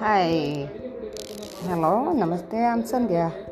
Hi. Hello, Namaste. I'm Sandhya.